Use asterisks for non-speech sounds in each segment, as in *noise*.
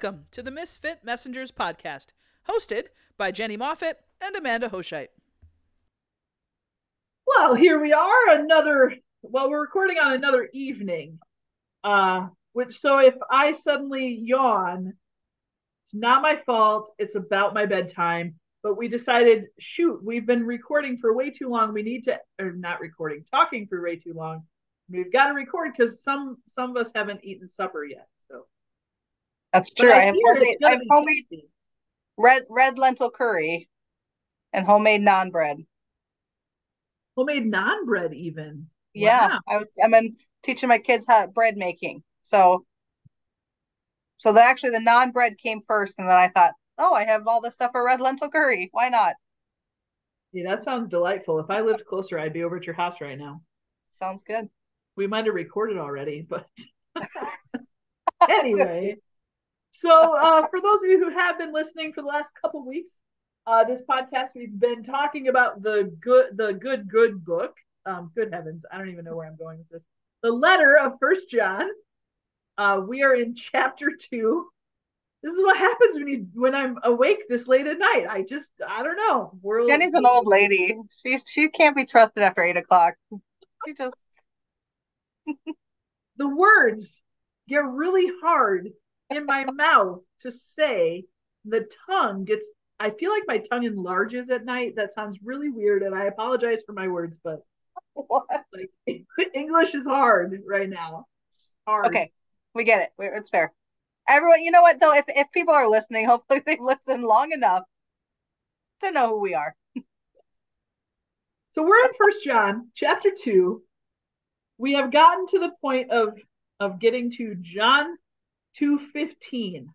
Welcome to the Misfit Messengers podcast, hosted by Jenny Moffat and Amanda Hoshite. Well, here we are, another. Well, we're recording on another evening. Uh, which so if I suddenly yawn, it's not my fault. It's about my bedtime. But we decided, shoot, we've been recording for way too long. We need to, or not recording, talking for way too long. We've got to record because some some of us haven't eaten supper yet. So That's true. I, I have homemade, I have homemade red red lentil curry and homemade naan bread. homemade naan bread even. Yeah, Wow. I was I've been teaching my kids how bread making. So so the actually the naan bread came first, and then I thought, oh, I have all this stuff for red lentil curry. Why not? Yeah, that sounds delightful. If I lived closer, I'd be over at your house right now. Sounds good. We might have recorded already, but *laughs* *laughs* anyway. So, uh, for those of you who have been listening for the last couple weeks, uh, this podcast we've been talking about the good, the good, good book. Um, good heavens, I don't even know where I'm going with this. The letter of First John. Uh, we are in chapter two. This is what happens when you when I'm awake this late at night. I just I don't know. World Jenny's an old lady. She she can't be trusted after eight o'clock. She just *laughs* the words get really hard in my mouth to say. The tongue gets, I feel like my tongue enlarges at night. That sounds really weird, and I apologize for my words, but what? like *laughs* English is hard right now. Hard. Okay, we get it. It's fair. Everyone, you know what though? If if people are listening, *laughs* hopefully they've listened long enough to know who we are. So we're in First John chapter two. We have gotten to the point of of getting to John two fifteen,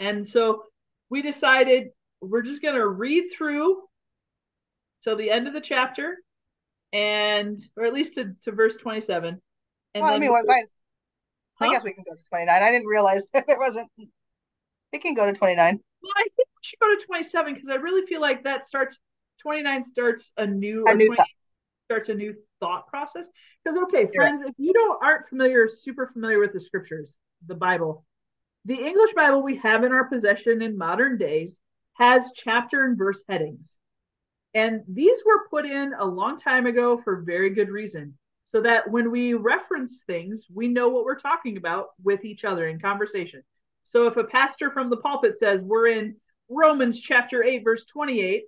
and so we decided we're just going to read through till the end of the chapter, and or at least to, to verse twenty seven. And Well, I mean, we'll- guys, I guess we can go to 29. I didn't realize *laughs* that there wasn't. We can go to 29. Well, I think we should go to 27 because I really feel like that starts 29 starts a new A new 28 thought. Starts a new thought process. Because okay, friends, if you don't aren't familiar, super familiar with the scriptures, the Bible, the English Bible we have in our possession in modern days has chapter and verse headings. And these were put in a long time ago for very good reason. So that when we reference things, we know what we're talking about with each other in conversation. So if a pastor from the pulpit says we're in Romans chapter 8, verse 28,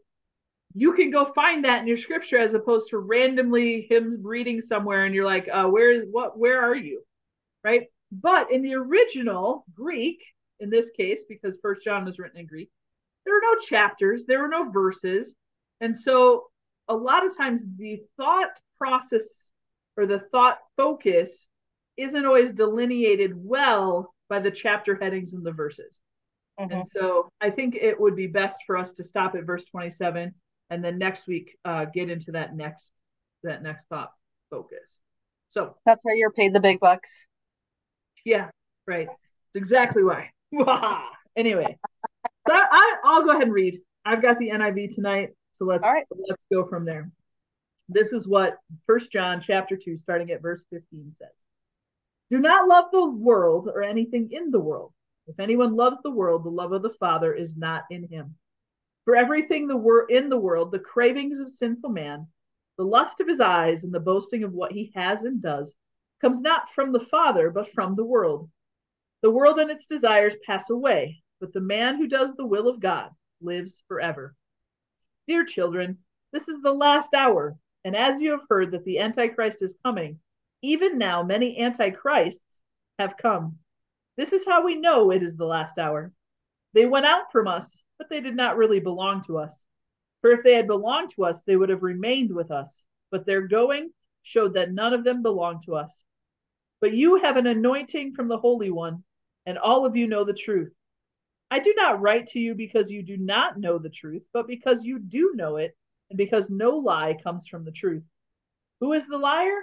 you can go find that in your scripture as opposed to randomly him reading somewhere and you're like, uh, where is what where are you? Right? But in the original Greek, in this case, because first John was written in Greek, there were no chapters, there were no verses. And so a lot of times the thought process or the thought focus isn't always delineated well by the chapter headings and the verses. Mhm. And so I think it would be best for us to stop at verse 27 and then next week uh, get into that next that next thought focus. So That's where you're paid the big bucks. yeah, right. It's exactly why. *laughs* anyway, so I, I'll go ahead and read. I've got the NIV tonight, so let's right. let's go from there. This is what First John chapter two, starting at verse 15, says. Do not love the world or anything in the world. If anyone loves the world, the love of the Father is not in him. For everything the wor- in the world, the cravings of sinful man, the lust of his eyes, and the boasting of what he has and does, comes not from the Father, but from the world. The world and its desires pass away, but the man who does the will of God lives forever. Dear children, this is the last hour, and as you have heard that the Antichrist is coming, even now many Antichrists have come. This is how we know it is the last hour. They went out from us, but they did not really belong to us. For if they had belonged to us, they would have remained with us. But their going showed that none of them belonged to us. But you have an anointing from the Holy One, and all of you know the truth. I do not write to you because you do not know the truth, but because you do know it, and because no lie comes from the truth. Who is the liar?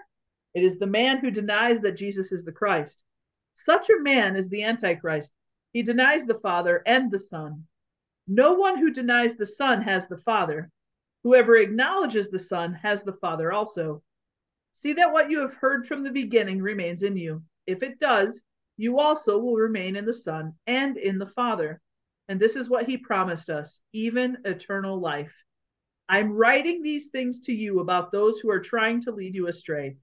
It is the man who denies that Jesus is the Christ. Such a man is the Antichrist. He denies the Father and the Son. No one who denies the Son has the Father. Whoever acknowledges the Son has the Father also. See that what you have heard from the beginning remains in you. If it does, you also will remain in the Son and in the Father. And this is what he promised us, even eternal life. I'm writing these things to you about those who are trying to lead you astray.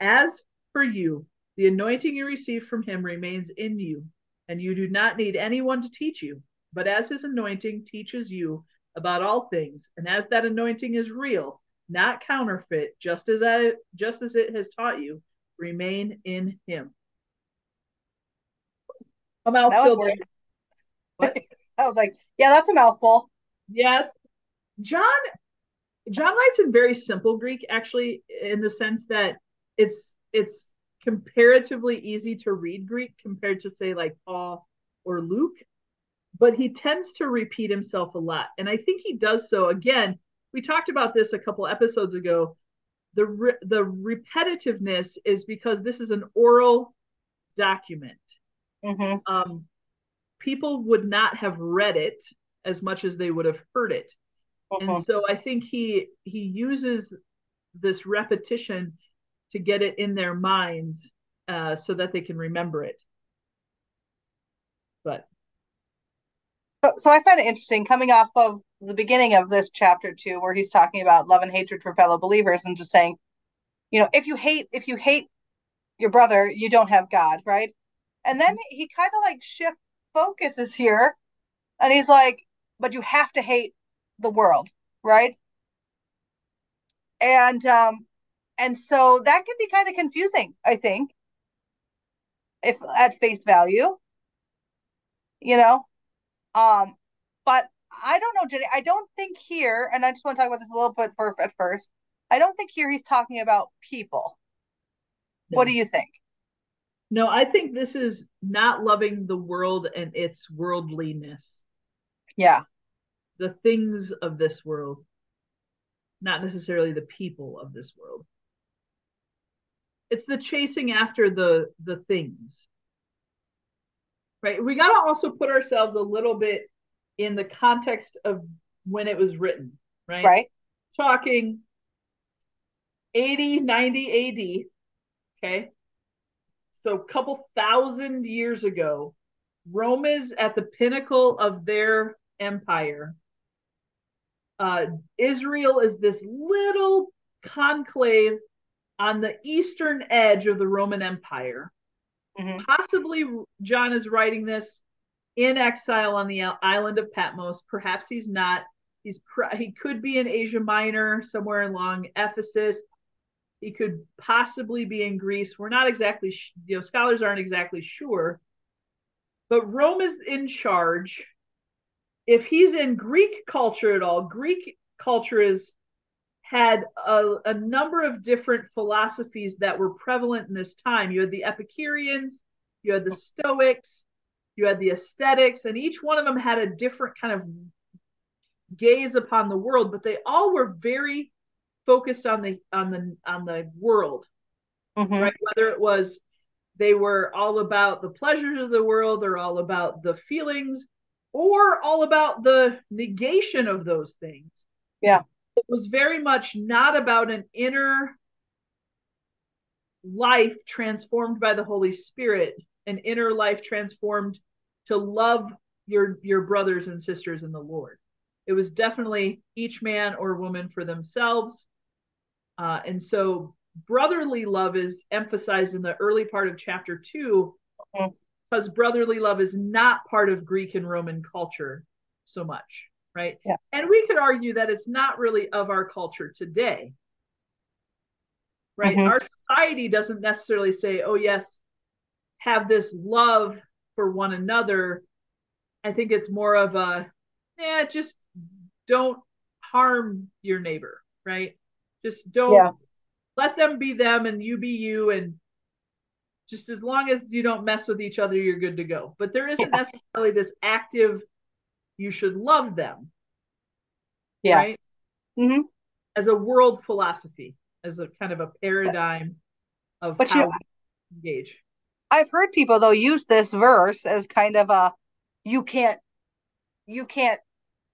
As for you, the anointing you received from him remains in you, and you do not need anyone to teach you. But as his anointing teaches you about all things, and as that anointing is real, not counterfeit, just as I just as it has taught you, remain in him. A mouthful. What? *laughs* I was like, yeah, that's a mouthful. Yes. John John writes in very simple Greek, actually, in the sense that it's it's comparatively easy to read Greek compared to say like Paul or Luke, but he tends to repeat himself a lot, and I think he does so. Again, we talked about this a couple episodes ago. The re- the repetitiveness is because this is an oral document. Mm-hmm. Um, people would not have read it as much as they would have heard it and Mm-hmm. so i think he he uses this repetition to get it in their minds uh, so that they can remember it but So, so I find it interesting coming off of the beginning of this chapter two, where he's talking about love and hatred for fellow believers, and just saying, you know, if you hate if you hate your brother, you don't have God, right? And then he kind of like shift focuses here, and he's like, but you have to hate the world, right? And um, and so that can be kind of confusing, I think, if at face value, you know. Um, but I don't know, Jenny. I don't think here, and I just want to talk about this a little bit for at first. I don't think here he's talking about people. What do you think? no i think this is not loving the world and its worldliness Yeah. the things of this world not necessarily the people of this world it's the chasing after the the things. Right? We got to also put ourselves a little bit in the context of when it was written right? Right. talking 80 90 AD okay? So a couple thousand years ago Rome is at the pinnacle of their empire. Uh, Israel is this little conclave on the eastern edge of the Roman Empire. Mhm. Possibly John is writing this in exile on the island of Patmos. Perhaps he's not. He's pr- he could be in Asia Minor, somewhere along Ephesus. He could possibly be in Greece. We're not exactly, sh- you know, scholars aren't exactly sure. But Rome is in charge if he's in Greek culture at all, Greek culture is had a, a, number of different philosophies that were prevalent in this time. You had the Epicureans, you had the Stoics, you had the aesthetics, and each one of them had a different kind of gaze upon the world, but they all were very focused on the on the on the world. Mm-hmm. Right? Whether it was they were all about the pleasures of the world or all about the feelings or all about the negation of those things. Yeah. It was very much not about an inner life transformed by the Holy Spirit, an inner life transformed to love your your brothers and sisters in the Lord. It was definitely each man or woman for themselves. Uh, and so brotherly love is emphasized in the early part of chapter 2 mm-hmm. because brotherly love is not part of Greek and Roman culture so much, right? Yeah. And we could argue that it's not really of our culture today. Right? Mhm. Our society doesn't necessarily say, "Oh yes, have this love for one another." I think it's more of a yeah, just don't harm your neighbor, right? Just don't Yeah. let them be them and you be you and just as long as you don't mess with each other, you're good to go. But there isn't Yeah. necessarily this active, you should love them, Yeah. right? Mm-hmm. As a world philosophy, as a kind of a paradigm of But how you- engage. I've heard people though use this verse as kind of a you can't you can't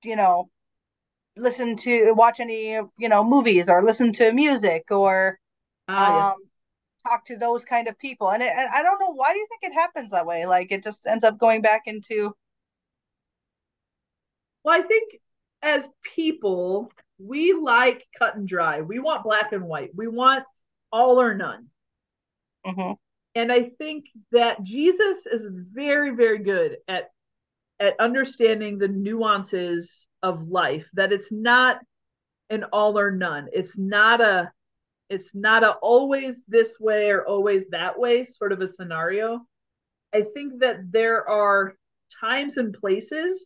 you know listen to watch any you know movies or listen to music or Ah, um talk to those kind of people. And, it, and I don't know why do you think it happens that way? Like it just ends up going back into. Well, I think as people, we like cut and dry. We want black and white. We want all or none. Mm-hmm. And I think that Jesus is very, very good at at understanding the nuances of life. That it's not an all or none. It's not a it's not a always this way or always that way sort of a scenario. I think that there are times and places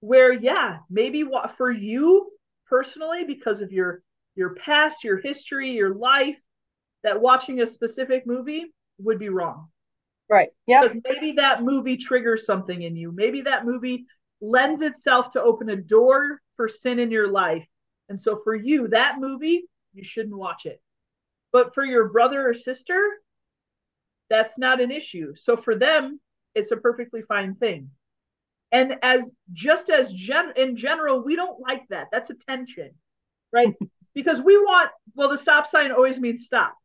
where yeah, maybe what for you personally because of your your past, your history, your life that watching a specific movie would be wrong. Right. Yeah. Because maybe that movie triggers something in you. Maybe that movie lends itself to open a door for sin in your life. And so for you, that movie, you shouldn't watch it. But for your brother or sister, that's not an issue. So for them, it's a perfectly fine thing. And as just as gen in general, we don't like that. That's a tension, right? *laughs* because we want, well, the stop sign always means stop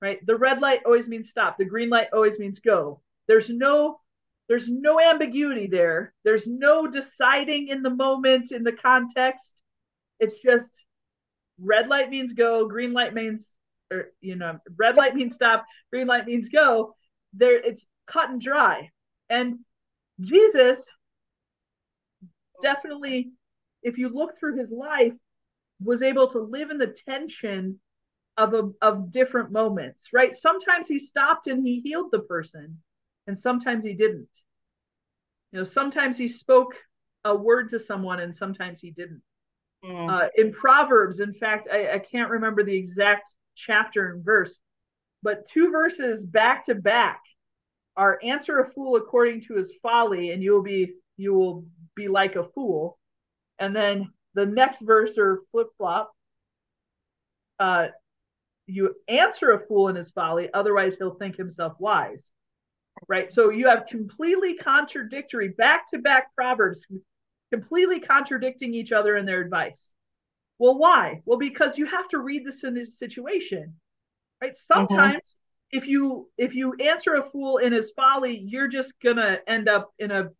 right? The red light always means stop. The green light always means go. There's no there's no ambiguity there. There's no deciding in the moment in the context. It's just red light means go, green light means or you know, red light means stop, green light means go. There it's cut and dry. And Jesus definitely if you look through his life was able to live in the tension of a, of different moments, right? Sometimes he stopped and he healed the person, and sometimes he didn't. You know, sometimes he spoke a word to someone, and sometimes he didn't. Mm. Uh, in Proverbs, in fact, I, I can't remember the exact chapter and verse, but two verses back to back are answer a fool according to his folly, and you will be you will be like a fool. And then the next verse or flip flop, uh, you answer a fool in his folly, otherwise he'll think himself wise. Right? So you have completely contradictory back to back proverbs, completely contradicting each other in their advice. Well, why? Well, because you have to read this in this situation. Right? Mm-hmm. Sometimes. If you if you answer a fool in his folly, you're just gonna end up in a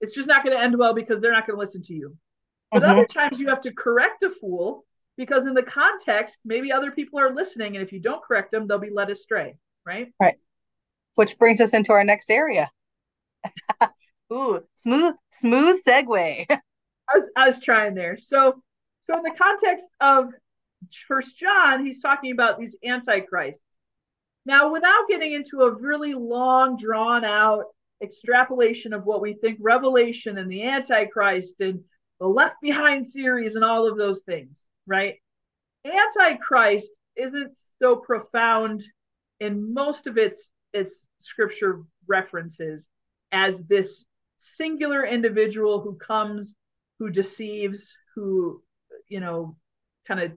it's just not gonna end well because they're not gonna listen to you. But mm-hmm. other times you have to correct a fool because in the context, maybe other people are listening, and if you don't correct them, they'll be led astray, right? Right. Which brings us into our next area. *laughs* Ooh, smooth, smooth segue. *laughs* I was, I was trying there. So, so in the context of First John, he's talking about these antichrists. Now, without getting into a really long, drawn out extrapolation of what we think Revelation and the Antichrist and the Left Behind series and all of those things, right? Antichrist isn't so profound in most of its its scripture references as this singular individual who comes, who deceives, who you know, kind of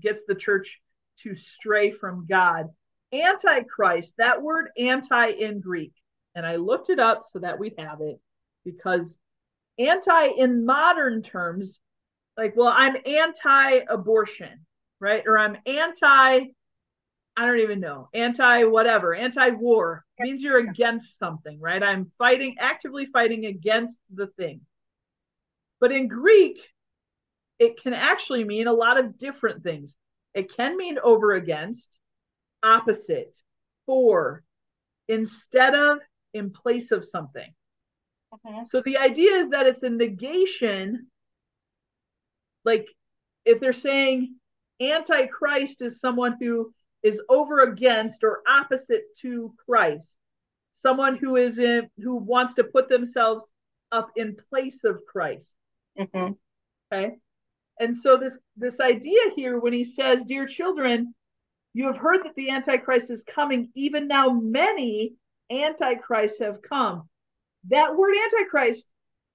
gets the church to stray from God. Antichrist, that word anti in Greek, and I looked it up so that we'd have it because anti in modern terms like, well, I'm anti abortion, right? Or I'm anti, I don't even know, anti whatever, anti war means you're against something, right? I'm fighting, actively fighting against the thing. But in Greek, it can actually mean a lot of different things. It can mean over against, opposite, for, instead of, in place of something. Mm-hmm. So the idea is that it's a negation like if they're saying antichrist is someone who is over against or opposite to christ someone who is in who wants to put themselves up in place of christ mm-hmm. okay and so this this idea here when he says dear children you have heard that the antichrist is coming even now many antichrists have come that word antichrist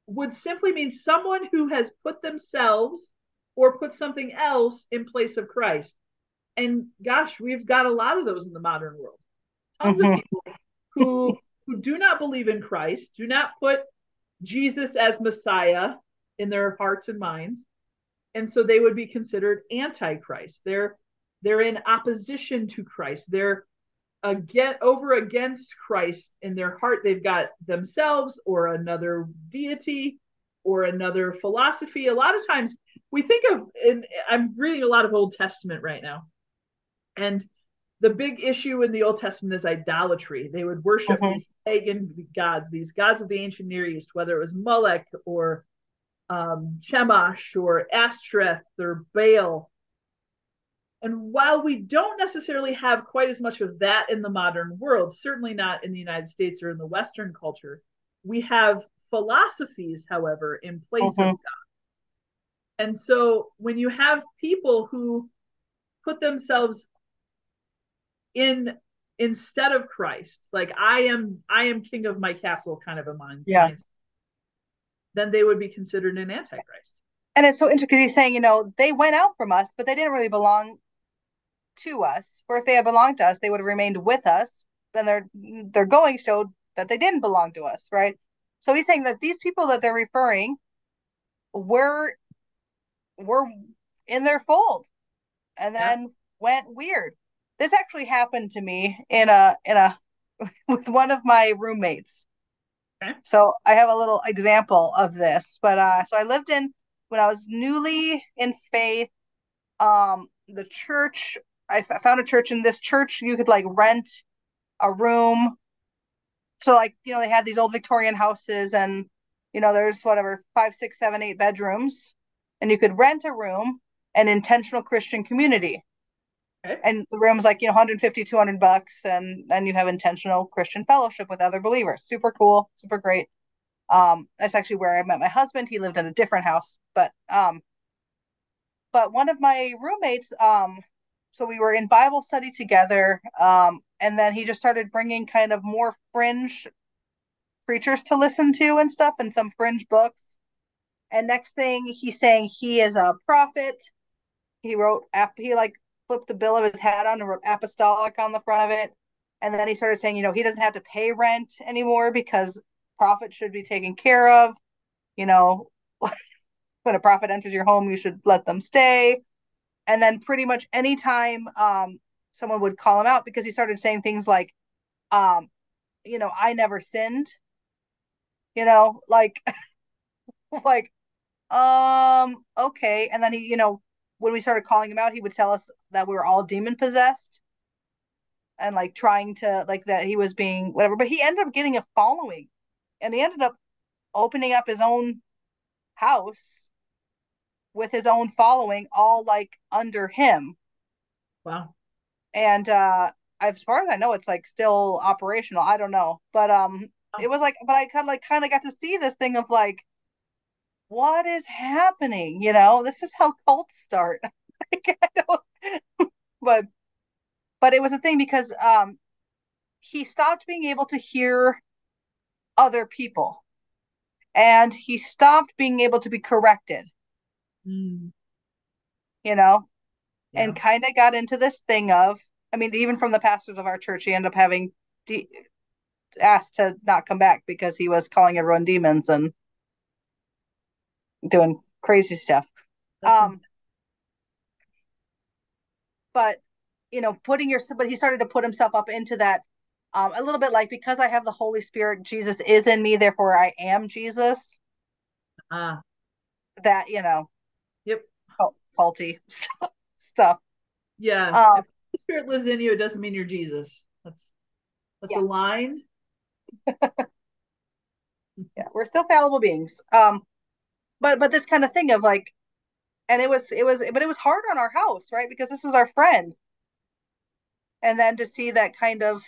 would simply mean someone who has put themselves or put something else in place of Christ. And gosh, we've got a lot of those in the modern world. Tons mm-hmm. of people who who do not believe in Christ, do not put Jesus as Messiah in their hearts and minds. And so they would be considered antichrist. They're they're in opposition to Christ. They're again over against Christ in their heart they've got themselves or another deity or another philosophy a lot of times we think of and I'm reading a lot of Old Testament right now and the big issue in the Old Testament is idolatry. They would worship mm-hmm. these pagan gods, these gods of the ancient Near East, whether it was Molech or um, Chemosh or Ashtoreth or Baal. And while we don't necessarily have quite as much of that in the modern world, certainly not in the United States or in the Western culture, we have philosophies, however, in place mm-hmm. of God. And so when you have people who put themselves in instead of Christ, like I am I am king of my castle kind of a mind, yeah. mindset, then they would be considered an antichrist. And it's so interesting because he's saying, you know, they went out from us, but they didn't really belong to us. For if they had belonged to us, they would have remained with us. Then their their going showed that they didn't belong to us, right? So he's saying that these people that they're referring were were in their fold and then yeah. went weird. This actually happened to me in a in a *laughs* with one of my roommates. Okay. So I have a little example of this, but uh so I lived in when I was newly in faith um the church I found a church in this church you could like rent a room. So like you know they had these old Victorian houses and you know there's whatever five six seven eight bedrooms and you could rent a room an intentional Christian community. Okay. And the room's like you know 150 200 bucks and then you have intentional Christian fellowship with other believers. Super cool, super great. Um that's actually where I met my husband. He lived in a different house, but um but one of my roommates um so we were in Bible study together. Um, and then he just started bringing kind of more fringe preachers to listen to and stuff, and some fringe books. And next thing, he's saying he is a prophet. He wrote, he like flipped the bill of his hat on and wrote apostolic on the front of it. And then he started saying, you know, he doesn't have to pay rent anymore because prophets should be taken care of. You know, *laughs* when a prophet enters your home, you should let them stay and then pretty much anytime um someone would call him out because he started saying things like um you know i never sinned you know like *laughs* like um okay. And then he you know when we started calling him out he would tell us that we were all demon possessed and like trying to like that he was being whatever. But he ended up getting a following and he ended up opening up his own house with his own following all like under him. Wow. And uh as far as I know it's like still operational. I don't know. But um oh. it was like but I kind of like kind of got to see this thing of like what is happening, you know? This is how cults start. *laughs* like, *laughs* but but it was a thing because um he stopped being able to hear other people and he stopped being able to be corrected Mm. You know, yeah. and kind of got into this thing of, I mean, even from the pastors of our church, he ended up having de- asked to not come back because he was calling everyone demons and doing crazy stuff. Um, but you know, putting your but he started to put himself up into that um, a little bit like because I have the Holy Spirit, Jesus is in me, therefore I am Jesus. Ah, uh. that you know, Faulty *laughs* stuff. Yeah. Um, if the spirit lives in you, it doesn't mean you're Jesus. That's that's yeah. a line. *laughs* yeah, we're still fallible beings. Um, but but this kind of thing of like, and it was it was but it was hard on our house, right? Because this was our friend, and then to see that kind of.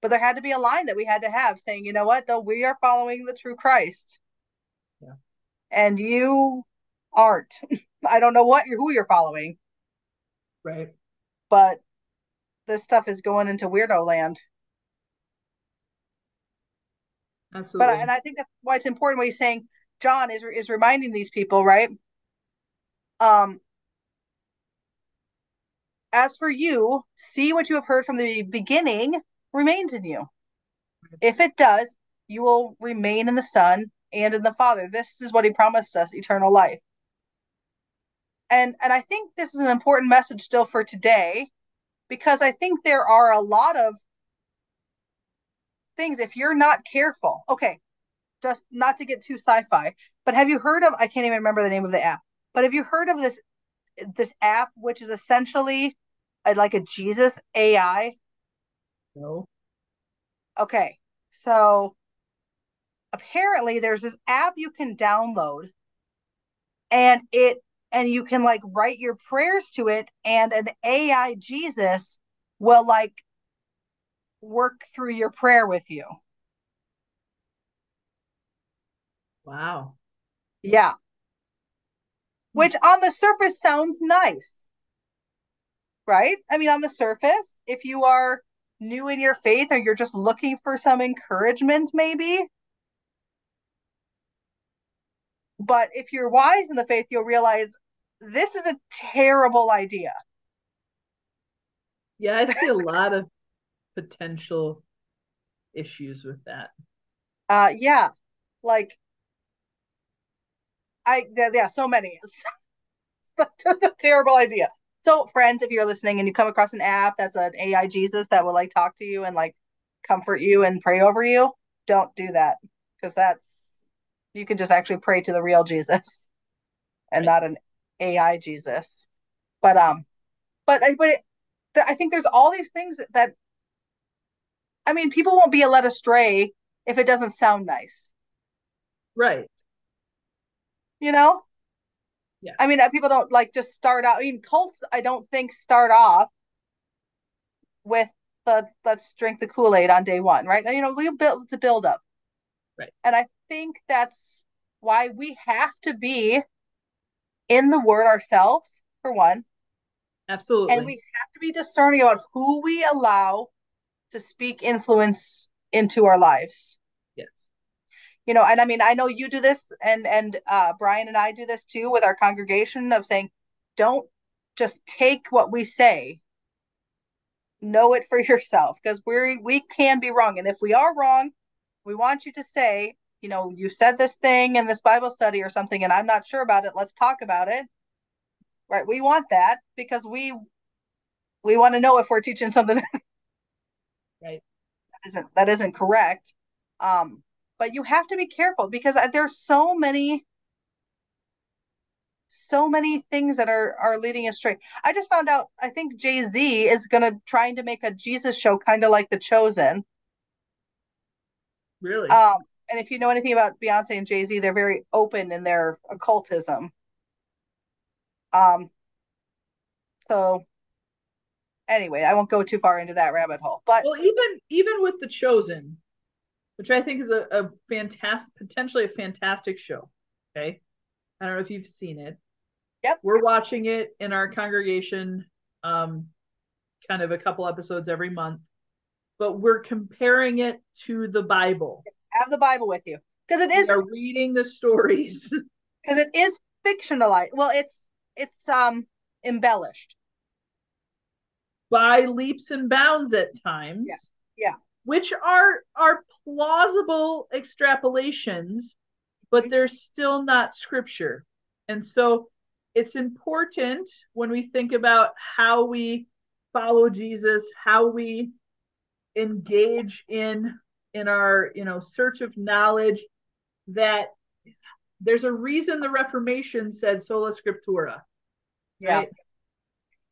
But there had to be a line that we had to have saying, you know what, though we are following the true Christ. Yeah. And you aren't. *laughs* I don't know what you're who you're following. Right. But this stuff is going into weirdo land. Absolutely. But and I think that's why it's important what he's saying. John is is reminding these people, right? Um as for you, see what you have heard from the beginning remains in you. If it does, you will remain in the Son and in the Father. This is what he promised us, eternal life and and I think this is an important message still for today because I think there are a lot of things if you're not careful. Okay, just not to get too sci-fi, but have you heard of I can't even remember the name of the app. But have you heard of this this app which is essentially a, like a Jesus AI? No. Okay. So apparently there's this app you can download and it and you can like write your prayers to it and an AI Jesus will like work through your prayer with you. Wow. Yeah. Hmm. Which on the surface sounds nice. Right? I mean, on the surface, if you are new in your faith or you're just looking for some encouragement, maybe. But if you're wise in the faith, you'll realize this is a terrible idea. Yeah, I see a *laughs* lot of potential issues with that. Uh yeah. Like I yeah, so many. *laughs* It's a terrible idea. So friends, if you're listening and you come across an app that's an AI Jesus that will like talk to you and like comfort you and pray over you, don't do that because that's you can just actually pray to the real Jesus and right. not an AI Jesus. But um, but I but it, I think there's all these things that I mean, people won't be led astray if it doesn't sound nice. Right. You know? Yeah. I mean, people don't like just start out. I mean, cults, I don't think start off with the let's drink the Kool Aid on day one, right? You know, we build to build up. Right. And I think that's why we have to be in the word ourselves, for one. Absolutely. And we have to be discerning about who we allow to speak influence into our lives. Yes. You know, and I mean, I know you do this, and and uh, Brian and I do this too with our congregation of saying, don't just take what we say. Know it for *laughs* yourself because we we can be wrong, and if we are wrong, we want you to say, you know, you said this thing in this Bible study or something, and I'm not sure about it. Let's talk about it. Right? We want that because we we want to know if we're teaching something *laughs* right that isn't that isn't correct um but you have to be careful because there's so many so many things that are are leading astray i just found out i think jay-z is gonna trying to make a jesus show kind of like the chosen really um and if you know anything about beyonce and jay-z they're very open in their occultism um so anyway, I won't go too far into that rabbit hole. But well, even even with the Chosen, which I think is a, a fantastic, potentially a fantastic show. Okay, I don't know if you've seen it. Yep, we're watching it in our congregation, um, kind of a couple episodes every month, but we're comparing it to the Bible. Have the Bible with you because it is. Reading the stories *laughs* because it is fictionalized. Well, it's it's um embellished by leaps and bounds at times. Yeah. yeah. Which are are plausible extrapolations, but mm-hmm. they're still not scripture. And so it's important when we think about how we follow Jesus, how we engage in in our, you know, search of knowledge that there's a reason the Reformation said sola scriptura. Yeah. Right?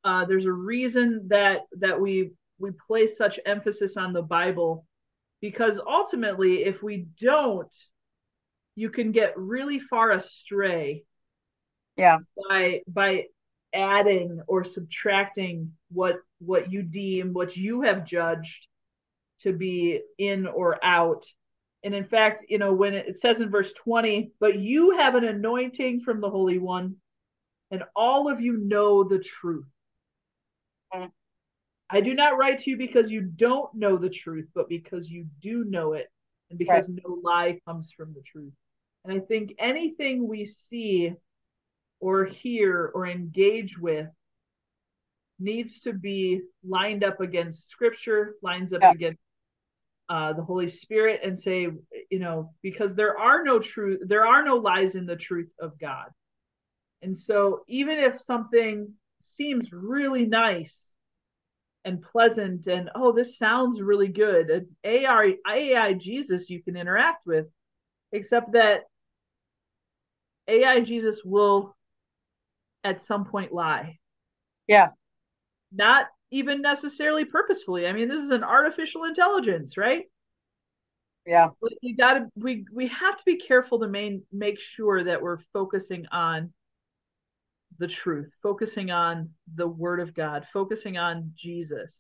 Uh, there's a reason that that we we place such emphasis on the Bible because ultimately, if we don't, you can get really far astray. Yeah. By by adding or subtracting what what you deem what you have judged to be in or out and in fact you know when it, says in verse 20 but you have an anointing from the holy one and all of you know the truth Mm. I do not write to you because you don't know the truth, but because you do know it, and because right. no lie comes from the truth. And I think anything we see or hear or engage with needs to be lined up against scripture, lines up yeah. against uh, the Holy Spirit, and say, you know, because there are no truth, there are no lies in the truth of God. And so even if something seems really nice and pleasant and oh this sounds really good an ai ai jesus you can interact with except that ai jesus will at some point lie yeah not even necessarily purposefully. I mean this is an artificial intelligence right? Yeah. You gotta we we have to be careful to main make sure that we're focusing on the truth, focusing on the word of God, focusing on Jesus,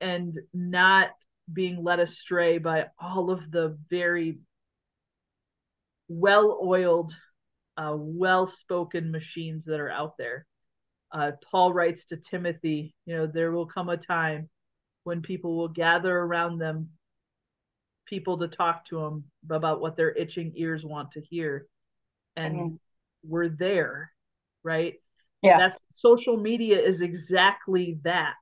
and not being led astray by all of the very well oiled, uh, well spoken machines that are out there. Uh, Paul writes to Timothy, you know, there will come a time when people will gather around them people to talk to them about what their itching ears want to hear. And mm-hmm. we're there right? Yeah. That's social media is exactly that,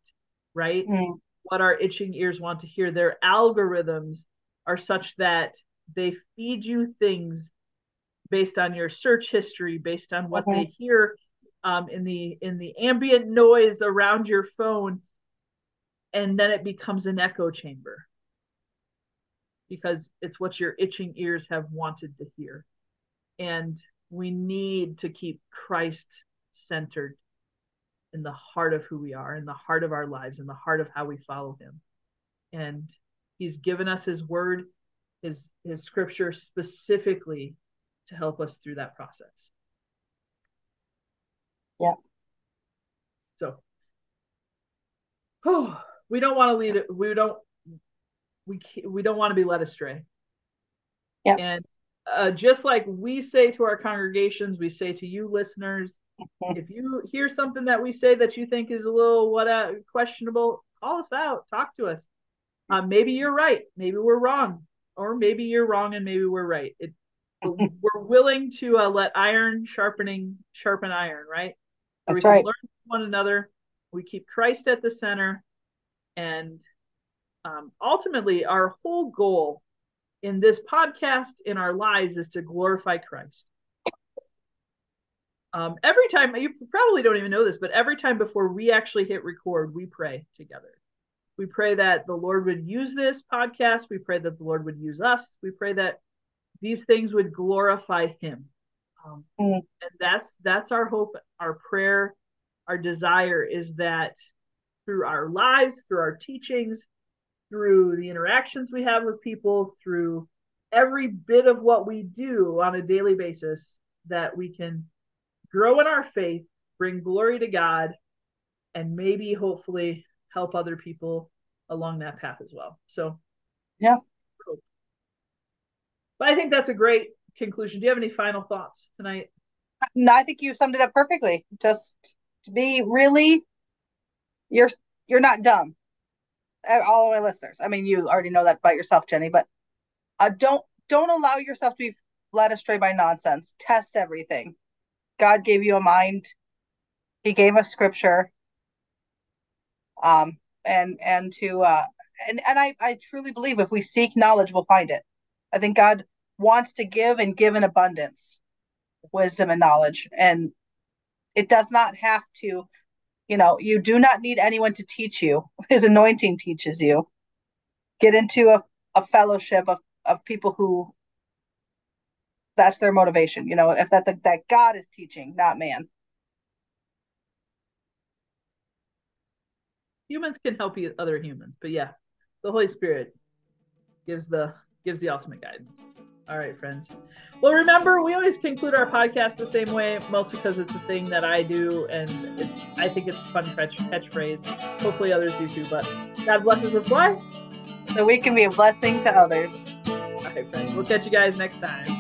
right? Mm. What our itching ears want to hear. Their algorithms are such that they feed you things based on your search history, based on what mm-hmm. they hear um, in the in the ambient noise around your phone, and then it becomes an echo chamber because it's what your itching ears have wanted to hear. And we need to keep Christ centered in the heart of who we are, in the heart of our lives, in the heart of how we follow him. And he's given us his word, his his scripture specifically to help us through that process. Yeah. So oh, we don't want to lead it. We don't we we don't want to be led astray. Yeah. And uh, just like we say to our congregations, we say to you listeners, if you hear something that we say that you think is a little what uh, questionable, call us out, talk to us. Uh, maybe you're right, maybe we're wrong, or maybe you're wrong and maybe we're right. It, we're *laughs* willing to uh, let iron sharpening sharpen iron, right? So That's we right. Learn from one another. We keep Christ at the center, and um, ultimately, our whole goal in this podcast in our lives is to glorify Christ. Um, every time, you probably don't even know this, but every time before we actually hit record, we pray together. We pray that the Lord would use this podcast. We pray that the Lord would use us. We pray that these things would glorify Him. Um, mm. And that's that's our hope, our prayer, our desire is that through our lives, through our teachings, through the interactions we have with people, through every bit of what we do on a daily basis, that we can grow in our faith, bring glory to God, and maybe hopefully help other people along that path as well. So, yeah. But I think that's a great conclusion. Do you have any final thoughts tonight? No, I think you summed it up perfectly. Just be really you're you're not dumb all of my listeners. I mean, you already know that about yourself, Jenny, but uh, don't don't allow yourself to be led astray by nonsense. Test everything. God gave you a mind. He gave us scripture. Um, and and to uh, and and I I truly believe if we seek knowledge, we'll find it. I think God wants to give and give in abundance, wisdom and knowledge, and it does not have to you know, you do not need anyone to teach you. *laughs* His anointing teaches you. Get into a, a fellowship of, of people who that's their motivation, you know, if that that God is teaching, not man. Humans can help you other humans, but yeah, the Holy Spirit gives the gives the ultimate guidance. All right, friends. Well, remember, we always conclude our podcast the same way, mostly because it's a thing that I do, and it's I think it's a fun catch catchphrase. Hopefully, others do too. But God blesses us. Why? So we can be a blessing to others. All right, friends. We'll catch you guys next time.